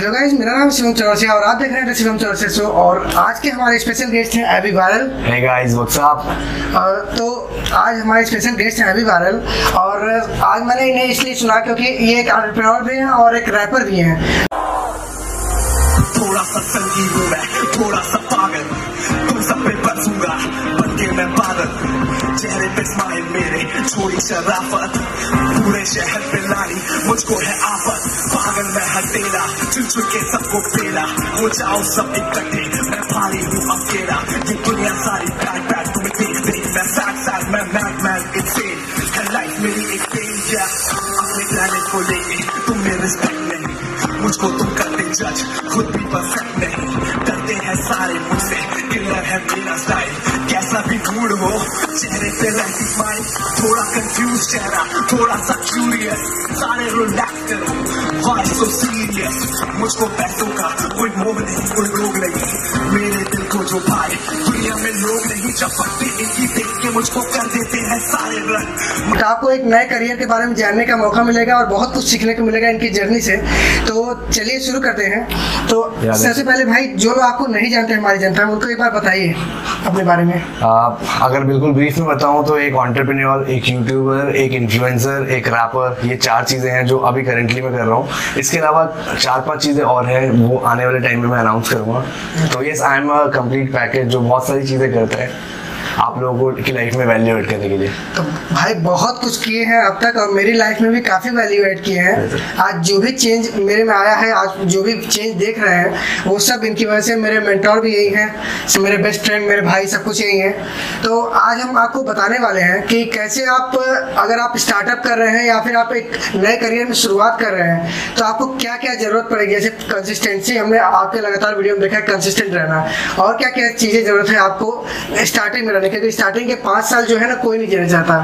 Hello guys मेरा नाम शिवम चौरसिया और आप देख रहे हैं शिवम चौरसिया शो और आज के हमारे स्पेशल गेस्ट हैं Abby Viral Hey guys, what's up? तो आज हमारे स्पेशल गेस्ट हैं एबी वायरल और आज मैंने इन्हें इसलिए चुना क्योंकि ये एक एंटरप्रेन्योर भी हैं और एक रैपर भी हैं। थोड़ा सा संगी हूँ मैं थोड़ा सा पागल तुम सब पे बरसूँगा बन के मैं बादल चेहरे पे स्माइल मेरे छोड़ी शराफत। पूरे शहर पे लानी मुझको है आफत पागल मैं हटेला चुन चुन के सबको पेला हो जाओ सब इकट्ठे, मैं भारी हूँ अकेला। ये दुनिया सारी बैक बैक तुम्हें देख देख। मैं सैड सैड मैं मैड मैड इंसेन है लाइफ मेरी एक पेन अपने प्लानिट को लेके तुम मेरे रिस्पेक्ट नहीं। मुझको तुम करते जज खुद भी परफेक्ट नहीं। डरते हैं सारे मुझसे किलर है मेरा स्टाइल कैसा भी मूड हो, चेहरे पे रहती स्माइल थोड़ा कंफ्यूज चेहरा, थोड़ा सा क्यूरियस सारे रिलैक्स करो वाई सो सीरियस मुझको पैसों का कोई मोह नहीं, कोई रोग नहीं। मेरे दिल को जो भाई दुनिया में लोग नहीं चपकते इनकी देख के मुझको कर देते हैं सारे रन तो आपको एक नए करियर के बारे में जानने का मौका मिलेगा और बहुत कुछ सीखने को मिलेगा इनकी जर्नी से। तो चलिए शुरू करते हैं। तो सबसे पहले भाई जो लोग आपको नहीं जानते हमारी जनता में उनको एक बार बताइए अपने बारे में। आ, अगर बिल्कुल ब्रीफ में बताऊँ तो एक ऑन्टरप्रेन्योर एक यूट्यूबर एक इन्फ्लुएंसर एक रैपर ये चार चीज़ें हैं जो अभी करेंटली मैं कर रहा हूँ। इसके अलावा चार पाँच चीज़ें और हैं वो आने वाले टाइम में मैं अनाउंस करूँगा। तो yes I am a complete package जो बहुत सारी चीज़ें करता है। आप लोगों की लाइफ में वैल्यू एड करने के लिए? तो भाई बहुत कुछ किए हैं अब तक और मेरी लाइफ में भी काफ़ी वैल्यू एड किए हैं। आज जो भी चेंज मेरे में आया है आज जो भी चेंज देख रहे हैं वो सब इनकी वजह से मेरे मेंटोर भी यही हैं मेरे बेस्ट फ्रेंड मेरे भाई सब कुछ यही हैं। तो आज हम आपको बताने वाले हैं कि कैसे आप अगर आप स्टार्टअप कर रहे हैं या फिर आप एक नए करियर में शुरुआत कर रहे हैं तो आपको क्या क्या ज़रूरत पड़ेगी? जैसे कंसिस्टेंसी हमने आपके लगातार वीडियो में देखा है कंसिस्टेंट रहना। और क्या क्या चीज़ें ज़रूरत है आपको स्टार्टिंग में रहने क्योंकि स्टार्टिंग के पाँच साल जो है ना कोई नहीं जीना चाहता।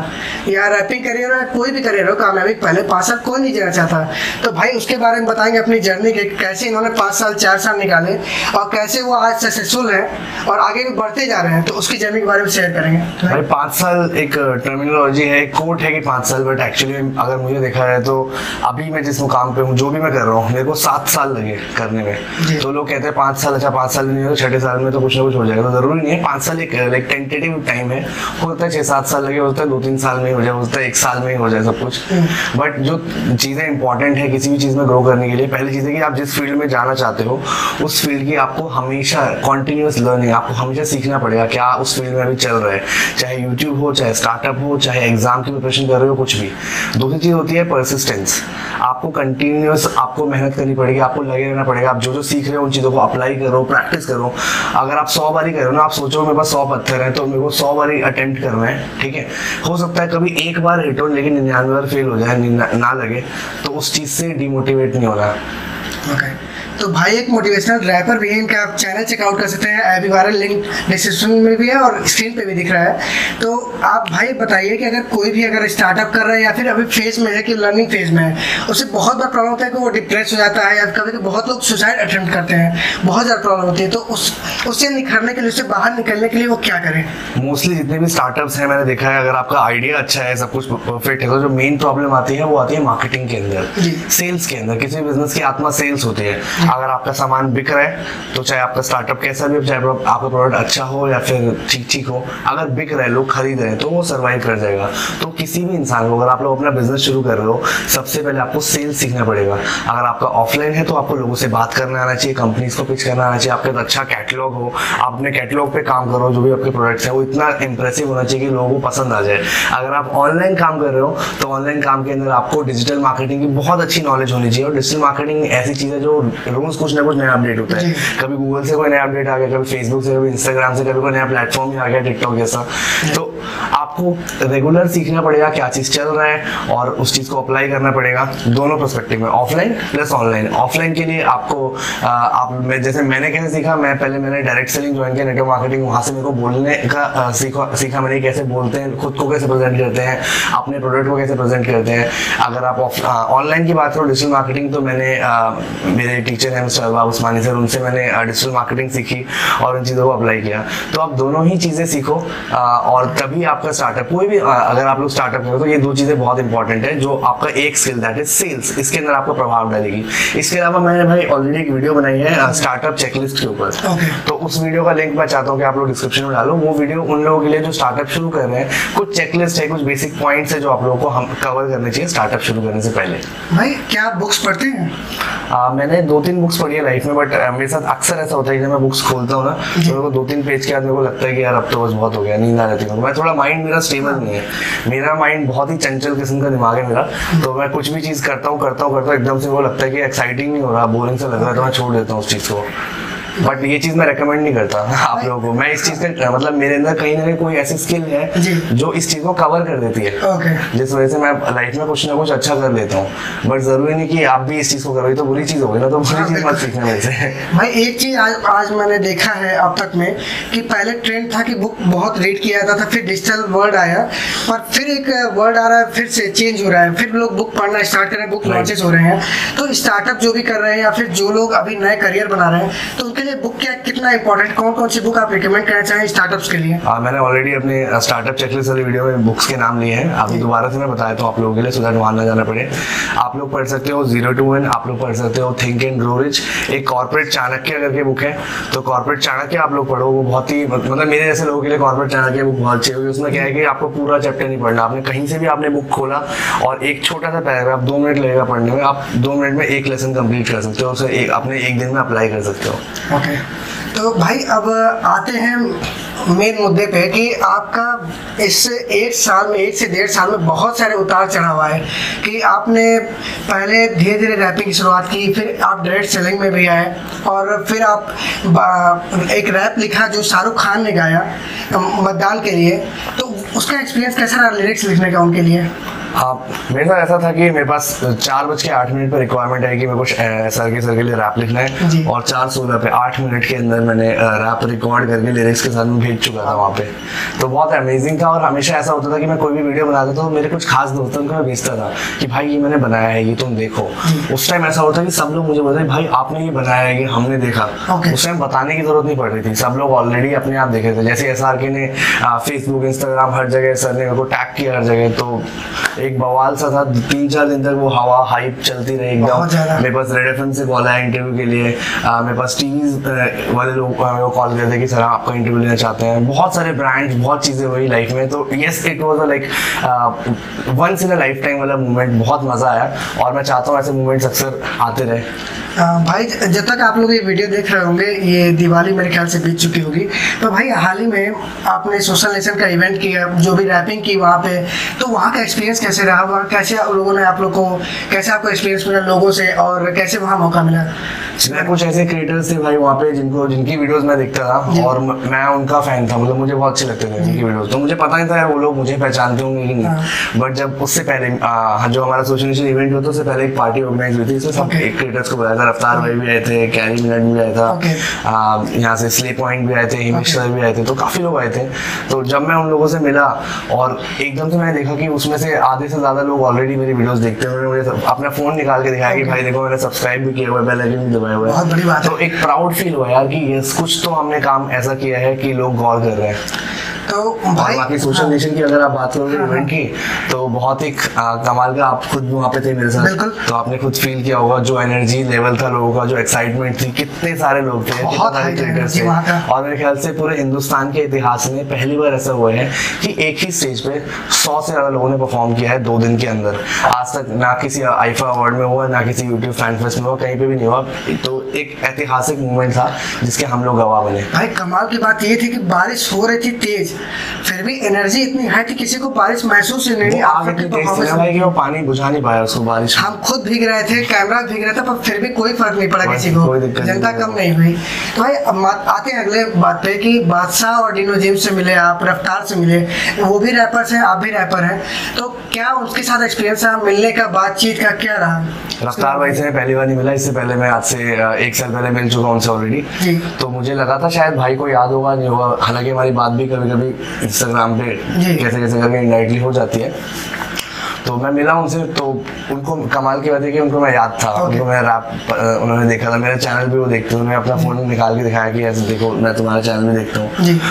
या रैपिंग करियर हो कोई भी करियर हो कामयाबी पहले पाँच साल कोई नहीं जीना चाहता। तो भाई उसके बारे में बताएँगे अपनी जर्नी के कैसे इन्होंने पाँच साल चार साल निकाले और कैसे वो आज सक्सेसफुल है और आगे भी बढ़ते जा रहे हैं। तो उसकी जर्नी के बारे में शेयर करेंगे। तो भाई पाँच साल एक टर्मिनोलॉजी है एक कोट है कि पाँच साल बट एक्चुअली अगर मुझे देखा जाए तो अभी मैं जिस मुकाम पे हूँ जो भी मैं कर रहा हूँ मेरे को सात साल लगे करने में। तो लोग कहते हैं पाँच साल अच्छा पाँच साल नहीं हो छठे साल में तो कुछ ना कुछ हो जाएगा तो ज़रूरी नहीं है। पाँच साल एक टेंटेटिव टाइम है हो। सकता है छः सात साल लगे हो सकता है दो तीन साल में हो जाए हो सकता है एक साल में ही हो जाए सब कुछ। बट जो चीज़ें इंपॉर्टेंट है किसी भी चीज़ में ग्रो करने के लिए, पहली चीज़ है कि आप जिस फ़ील्ड में जाना चाहते हो, उस फ़ील्ड की आपको हमेशा कॉन्टिन्यूस लर्निंग आपको हमेशा सीखना पड़ेगा क्या उस फ़ील्ड में अभी चल रहा है। चाहे यूट्यूब हो, चाहे स्टार्टअप हो, चाहे एग्ज़ाम की प्रिपरेशन कर रहे हो, कुछ भी। दूसरी चीज़ होती है परसिस्टेंस आपको कंटिन्यूस आपको मेहनत करनी पड़ेगी, आपको लगे रहना पड़ेगा। आप जो जो सीख रहे हो, उन चीज़ों को अप्लाई करो प्रैक्टिस करो। अगर आप सौ बारी करो ना, आप सोचो, मेरे पास सौ पत्थर है तो मेरे को सौ बारी अटेम्प्ट करना है ठीक है? हो सकता है कभी एक बार हिट हो लेकिन निन्यानवे बार फेल हो जाए ना, लगे तो उस चीज़ से डिमोटिवेट नहीं होना। ओके तो भाई एक मोटिवेशनल रैपर भी है इनका आप चैनल चेकआउट कर सकते हैं। एबी वायरल लिंक डिस्क्रिप्शन में भी है और स्क्रीन पे भी दिख रहा है। तो आप भाई बताइए कि अगर कोई भी अगर स्टार्टअप कर रहा है या फिर अभी फ़ेज़ में है कि लर्निंग फ़ेज़ में है उसे बहुत बार प्रॉब्लम होता है कि वो डिप्रेस हो जाता है या कभी कभी बहुत लोग सुसाइड अटेम्प्ट करते हैं। बहुत ज़्यादा प्रॉब्लम होती है। तो उस उससे निखरने के लिए उससे बाहर निकलने के लिए वो क्या करें? मोस्टली जितने भी स्टार्टअप्स हैं मैंने देखा है अगर आपका आइडिया अच्छा है सब कुछ परफेक्ट है तो जो मेन प्रॉब्लम आती है वो आती है मार्केटिंग के अंदर सेल्स के अंदर। किसी भी बिज़नेस की आत्मा सेल्स होती है। अगर आपका सामान बिक रहा है तो चाहे आपका स्टार्टअप कैसा भी हो, चाहे आपका प्रोडक्ट अच्छा हो या फिर ठीक ठीक हो, अगर बिक रहा है, लोग खरीद रहे हैं तो वो सर्वाइव कर जाएगा। तो किसी भी इंसान को, अगर आप लोग अपना बिज़नेस शुरू कर रहे हो, सबसे पहले आपको सेल्स सीखना पड़ेगा। अगर आपका ऑफलाइन है तो आपको लोगों से बात करना आना चाहिए कंपनीज़ को पिच करना आना चाहिए, आपके अच्छा कैटलॉग हो अपने कैटलॉग पे काम करो जो भी आपके प्रोडक्ट्स हैं, वो इतना इंप्रेसिव होना चाहिए कि लोगों को पसंद आ जाए। अगर आप ऑनलाइन काम कर रहे हो तो ऑनलाइन काम के अंदर आपको डिजिटल मार्केटिंग की बहुत अच्छी नॉलेज होनी चाहिए, और डिजिटल मार्केटिंग ऐसी चीज़ है जो रोज कुछ ना कुछ नया अपडेट होता है। कभी गूगल से कोई नया अपडेट आ गया कभी फेसबुक से कभी इंस्टाग्राम से कभी कोई नया प्लेटफॉर्म ही आ गया टिकटॉक जैसा। तो आपको रेगुलर सीखना पड़ेगा क्या चीज़ चल रहा है और उस चीज़ को अप्लाई करना पड़ेगा दोनों पर्सपेक्टिव में ऑफलाइन प्लस ऑनलाइन ऑफलाइन के लिए आपको आ, आप मैं जैसे मैंने कैसे सीखा मैं पहले मैंने डायरेक्ट सेलिंग ज्वाइन किया नेटवर्क मार्केटिंग वहाँ से मेरे को बोलने का आ, सीखा सीखा मैंने कैसे बोलते हैं खुद को कैसे प्रेजेंट करते हैं अपने प्रोडक्ट को कैसे प्रेजेंट करते हैं। अगर आप ऑनलाइन की बात करो डिजिटल मार्केटिंग तो मैंने आ, मेरे टीचर टीचर हैं मिस्टर अल्बाब उस्मानी सर उनसे मैंने डिजिटल मार्केटिंग सीखी और उन चीज़ों को अप्लाई किया। तो आप दोनों ही चीज़ें सीखो और तभी आपका स्टार्टअप कोई भी अगर आप लोग स्टार्टअप करो तो ये दो चीज़ें बहुत इंपॉर्टेंट है जो आपका एक स्किल दैट इज़ सेल्स इसके अंदर आपका प्रभाव डालेगी। इसके अलावा मैंने भाई ऑलरेडी एक वीडियो बनाई है स्टार्टअप चेकलिस्ट के ऊपर। Okay. तो उस वीडियो का लिंक मैं चाहता हूँ कि आप लोग डिस्क्रिप्शन में डालो। वो वीडियो उन लोगों के लिए जो स्टार्टअप शुरू कर रहे हैं कुछ चेकलिस्ट है कुछ बेसिक पॉइंट्स है जो आप लोगों को हम कवर करने चाहिए स्टार्टअप शुरू करने से पहले। भाई क्या आप बुक्स पढ़ते हैं? आ, मैंने दो तीन बुक्स पढ़ी है लाइफ में बट मेरे साथ अक्सर ऐसा होता है कि जब मैं बुक्स खोलता हूँ ना तो मेरे को दो तीन पेज के बाद मेरे को लगता है कि यार अब तो बस बहुत हो गया, नींद आ जाती है। मैं थोड़ा माइंड मेरा स्टेबल नहीं है। मेरा माइंड बहुत ही चंचल किस्म का दिमाग है मेरा तो मैं कुछ भी चीज़ करता हूँ करता हूँ करता हूँ, एकदम से वो लगता है कि एक्साइटिंग नहीं हो रहा, बोरिंग से लग रहा है तो मैं छोड़ देता हूँ उस चीज़ को। बट ये चीज़ मैं रेकमेंड नहीं करता आप लोगों को। मैं इस चीज़ का मतलब मेरे अंदर कहीं ना कहीं कोई ऐसी स्किल है जो। इस चीज़ को कवर कर देती है। जिस वजह से मैं लाइफ में कुछ ना कुछ अच्छा कर लेता हूँ। बट ज़रूरी नहीं कि आप भी इस चीज़ को करोगे तो बुरी चीज़ होगी ना तो बुरी हाँ, चीज़ मत। सीखना मेरे से। भाई एक चीज़ आज आज मैंने देखा है अब तक में कि पहले ट्रेंड था कि बुक बहुत रीड किया जाता था फिर डिजिटल वर्ड आया और फिर एक वर्ड आ रहा है फिर से चेंज हो रहा है। फिर लोग बुक पढ़ना स्टार्ट कर रहे हैं बुक. लॉन्चेस हो रहे हैं। तो स्टार्टअप जो भी कर रहे हैं या फिर जो लोग अभी नए करियर बना रहे हैं तो उनके लिए बुक क्या कितना इंपॉर्टेंट कौन कौन सी बुक आप रिकमेंड करना चाहें स्टार्टअप्स के लिए? हाँ मैंने ऑलरेडी अपने स्टार्टअप चेकलिस्ट वाली वीडियो में बुक्स के नाम लिए हैं। अभी दोबारा से मैं बताया तो आप लोगों के लिए सो दैट वहाँ ना जाना पड़े। आप लोग पढ़ सकते हो ज़ीरो टू वन आप लोग पढ़ सकते हो थिंक एंड ग्रो रिच एक कॉर्पोरेट चाणक्य करके बुक है तो कॉर्पोरेट चाणक्य आप लोग पढ़ो वो बहुत ही मतलब मेरे जैसे लोगों के लिए कॉर्पोरेट चाणक्य बुक बहुत अच्छी होगी उसमें क्या है कि आपको पूरा चैप्टर नहीं पढ़ना। आपने कहीं से भी आपने बुक खोला और एक छोटा सा पैराग्राफ दो मिनट लगेगा पढ़ने में आप दो मिनट में एक लेसन कंप्लीट कर सकते हो उसे अपने एक दिन में अप्लाई कर सकते हो। ओके। तो भाई, अब आते हैं मेन मुद्दे पे कि आपका इस एक साल में, एक से डेढ़ साल में बहुत सारे उतार चढ़ाव आए कि आपने पहले धीरे धीरे रैपिंग की शुरुआत की, फिर आप डायरेक्ट सेलिंग में भी आए और फिर आप एक रैप लिखा जो शाहरुख खान ने गाया मतदान के लिए। तो उसका एक्सपीरियंस कैसा रहा लिरिक्स लिखने का उनके लिए? हाँ मेरे साथ ऐसा था कि मेरे पास चार बज के आठ मिनट पर रिक्वायरमेंट है कि मेरे को सर के सर के लिए रैप लिखना है और चार सोलह पे आठ मिनट के अंदर मैंने रैप रिकॉर्ड करके लिरिक्स के साथ में भेज चुका था वहाँ पे। तो बहुत अमेजिंग था और हमेशा ऐसा होता था कि मैं कोई भी वीडियो बनाता था तो मेरे कुछ खास दोस्तों को मैं भेजता था कि भाई ये मैंने बनाया है ये तुम देखो। उस टाइम ऐसा होता कि सब लोग मुझे बोलते भाई आपने ये बनाया है ये हमने देखा। उस टाइम बताने की ज़रूरत नहीं पड़ रही थी। सब लोग ऑलरेडी अपने आप देखे थे। जैसे एस ने फेसबुक इंस्टाग्राम हर जगह सर ने मेरे को टैग किया हर जगह तो एक बवाल सा था तीन चार दिन तक वो हवा हाइप चलती रही एकदम। मेरे पास रेड एफ़ से कॉल आया इंटरव्यू के लिए। आ, मेरे पास टीवी वाले लोग को कॉल करते कि सर आपका इंटरव्यू लेना चाहते हैं। बहुत सारे ब्रांड्स बहुत चीज़ें हुई लाइफ में। तो yes it was like once in a lifetime वाला मोमेंट बहुत मज़ा आया। और मैं चाहता हूँ ऐसे मोमेंट्स अक्सर आते रहे। भाई जब तक आप लोग ये वीडियो देख रहे होंगे ये दिवाली मेरे ख्याल से बीत चुकी होगी। तो भाई हाल ही में आपने सोशल नेशन का इवेंट किया जो भी रैपिंग की वहाँ पे तो वहाँ का एक्सपीरियंस कैसे रहा वहाँ कैसे आप लोगों ने आप लोग को कैसे आपको एक्सपीरियंस मिला लोगों से और कैसे वहाँ मौका मिला? मैं कुछ ऐसे क्रिएटर्स थे भाई वहाँ पे जिनको जिनकी वीडियोस मैं देखता था और मैं उनका फ़ैन था मतलब मुझे बहुत अच्छे लगते थे उनकी वीडियोस तो मुझे पता नहीं था यार वो लोग मुझे पहचानते होंगे कि हाँ। नहीं बट जब उससे पहले आ, जो हमारा सोशल मीडिया इवेंट हुआ था उससे पहले एक पार्टी ऑर्गेनाइज हुई थी इसमें सब Okay. क्रिएटर्स को बुलाया था। रफ्तार भाई भी आए थे कैरी मिनट भी आया था। यहाँ से स्ले पॉइंट भी आए थे हिमेश सर भी आए थे तो काफ़ी लोग आए थे। तो जब मैं उन लोगों से मिला और एकदम से मैंने देखा कि उसमें से आधे से ज़्यादा लोग ऑलरेडी मेरी वीडियोस देखते हैं मुझे अपना फ़ोन निकाल के दिखाया कि भाई देखो मैंने सब्सक्राइब भी किया हुआ है बेल आइकन भी दबाया हुआ है। बहुत बड़ी बात है। तो एक प्राउड फील हुआ यार कि यस कुछ तो हमने काम ऐसा किया है कि लोग गौर कर रहे हैं। तो भाई बाकी सोशल हाँ, नेशन की अगर आप बात करोगे हाँ, इवेंट की तो बहुत ही कमाल का आप खुद वहाँ पे थे मेरे साथ। बिल्कुल। तो आपने खुद फील किया होगा जो एनर्जी लेवल था लोगों का जो एक्साइटमेंट थी कितने सारे लोग थे बहुत क्रिएटर्स थे। और मेरे ख्याल से पूरे हिंदुस्तान के इतिहास में पहली बार ऐसा हुआ है कि एक ही स्टेज पे सौ से ज़्यादा लोगों ने परफॉर्म किया है दो दिन के अंदर। आज तक ना किसी आईफा अवार्ड में हुआ ना किसी यूट्यूब फ़ैन फेस्ट में हुआ कहीं पे भी नहीं हुआ। तो एक ऐतिहासिक मूवमेंट था जिसके हम लोग गवाह बने। भाई कमाल की बात ये थी कि बारिश हो रही थी तेज। फिर भी एनर्जी इतनी है थी किसी को बारिश महसूस ही नहीं आग तेज कि वो पानी बुझा नहीं पाया उसको बारिश हम खुद भीग रहे थे कैमरा भीग रहा था पर फिर भी कोई फ़र्क नहीं पड़ा किसी को। जनता कम नहीं हुई। तो भाई आते हैं अगले बात पे कि बादशाह और डिनो जेम्स से मिले आप रफ्तार से मिले। वो भी रैपर्स हैं आप भी रैपर हैं। तो क्या उसके साथ एक्सपीरियंस है मिलने का बातचीत का क्या रहा? रफ्तार भाई से पहली बार नहीं मिला इससे पहले मैं आज से एक साल पहले मिल चुका हूँ उनसे ऑलरेडी तो मुझे लगा था शायद भाई को याद होगा नहीं होगा। हालाँकि हमारी बात भी कभी कभी इंस्टाग्राम पे। कैसे कैसे करके इंडायरेक्टली हो जाती है तो मैं मिला उनसे तो उनको कमाल की बात है कि उनको मैं याद था। Okay. उनको मैं रैप उन्होंने देखा था। मेरे चैनल पे वो देखते थे मैं अपना फ़ोन निकाल के दिखाया कि ऐसे देखो मैं तुम्हारा चैनल में देखता हूँ।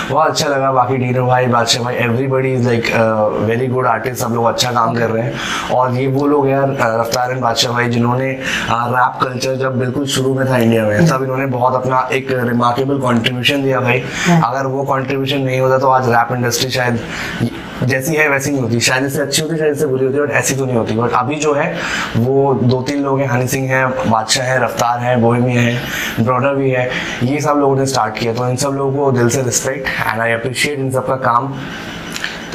बहुत अच्छा लगा। बाकी डीनो भाई बादशाह भाई everybody is like very good artist सब लोग अच्छा काम कर रहे हैं। और ये वो लोग यार रफ्तार एंड बादशाह भाई जिन्होंने रैप कल्चर जब बिल्कुल शुरू में था इंडिया में तब इन्होंने बहुत अपना एक रिमार्केबल कॉन्ट्रीब्यूशन दिया भाई। अगर वो कॉन्ट्रीब्यूशन नहीं होता तो आज रैप इंडस्ट्री शायद जैसी है वैसी नहीं होती। शायद इससे अच्छी होती, शायद इससे बुरी होती बट ऐसी तो नहीं होती। बट अभी जो है, वो दो तीन लोग हैं, हनी सिंह है, बादशाह है, रफ्तार है, बोहिमी है ब्रॉडर भी है, ये सब लोगों ने स्टार्ट किया। तो इन सब लोगों को दिल से रिस्पेक्ट एंड आई अप्रिशिएट इन सब का काम।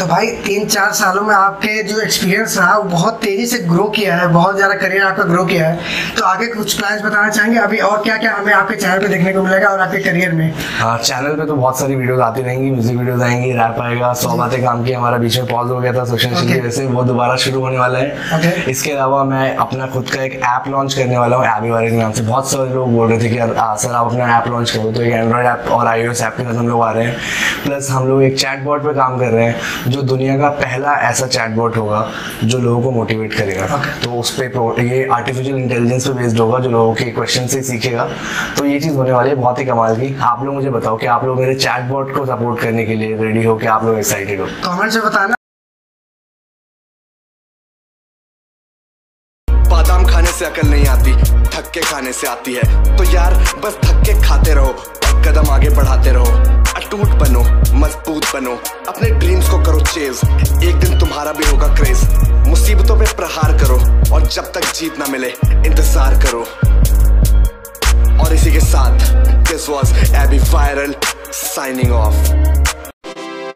तो भाई तीन चार सालों में आपके जो एक्सपीरियंस रहा वो बहुत तेज़ी से ग्रो किया है बहुत ज़्यादा करियर आपका ग्रो किया है। तो आगे कुछ प्लान्स बताना चाहेंगे? अभी और क्या क्या हमें आपके चैनल पे देखने को मिलेगा और आपके करियर में? हाँ चैनल पे तो बहुत सारी वीडियोस आती रहेंगी म्यूज़िक वीडियोस आएँगी रैप आएगा सौ बातें काम की हमारा बीच में पॉज हो गया था सोशल Okay. मीडिया से वो दोबारा शुरू होने वाला है। Okay. इसके अलावा मैं अपना खुद का एक ऐप लॉन्च करने वाला हूँ एबी वाले के नाम से। बहुत सारे लोग बोल रहे थे कि सर आप अपना ऐप लॉन्च करो। तो एक एंड्रॉइड ऐप और आई ऐप के साथ हम लोग आ रहे हैं। प्लस हम लोग एक चैट बॉट पे काम कर रहे हैं जो दुनिया का पहला ऐसा चैट बॉट होगा जो लोगों को मोटिवेट करेगा। तो उस पर ये आर्टिफिशियल इंटेलिजेंस पे बेस्ड होगा जो लोगों के क्वेश्चन से सीखेगा। तो ये चीज़ होने वाली है बहुत ही कमाल की। आप लोग मुझे बताओ कि आप लोग मेरे चैट बॉट को सपोर्ट करने के लिए रेडी हो कि आप लोग एक्साइटेड हो। कमेंट से बताना। बादाम खाने से अकल नहीं आती थक्के खाने से आती है। तो यार बस थक्के खाते रहो कदम आगे बढ़ाते रहो। अटूट बनो, मज़बूत बनो। अपने ड्रीम्स को करो चेज एक दिन तुम्हारा भी होगा क्रेज मुसीबतों पे प्रहार करो और जब तक जीत ना मिले, इंतज़ार करो। और इसी के साथ this was AB viral signing off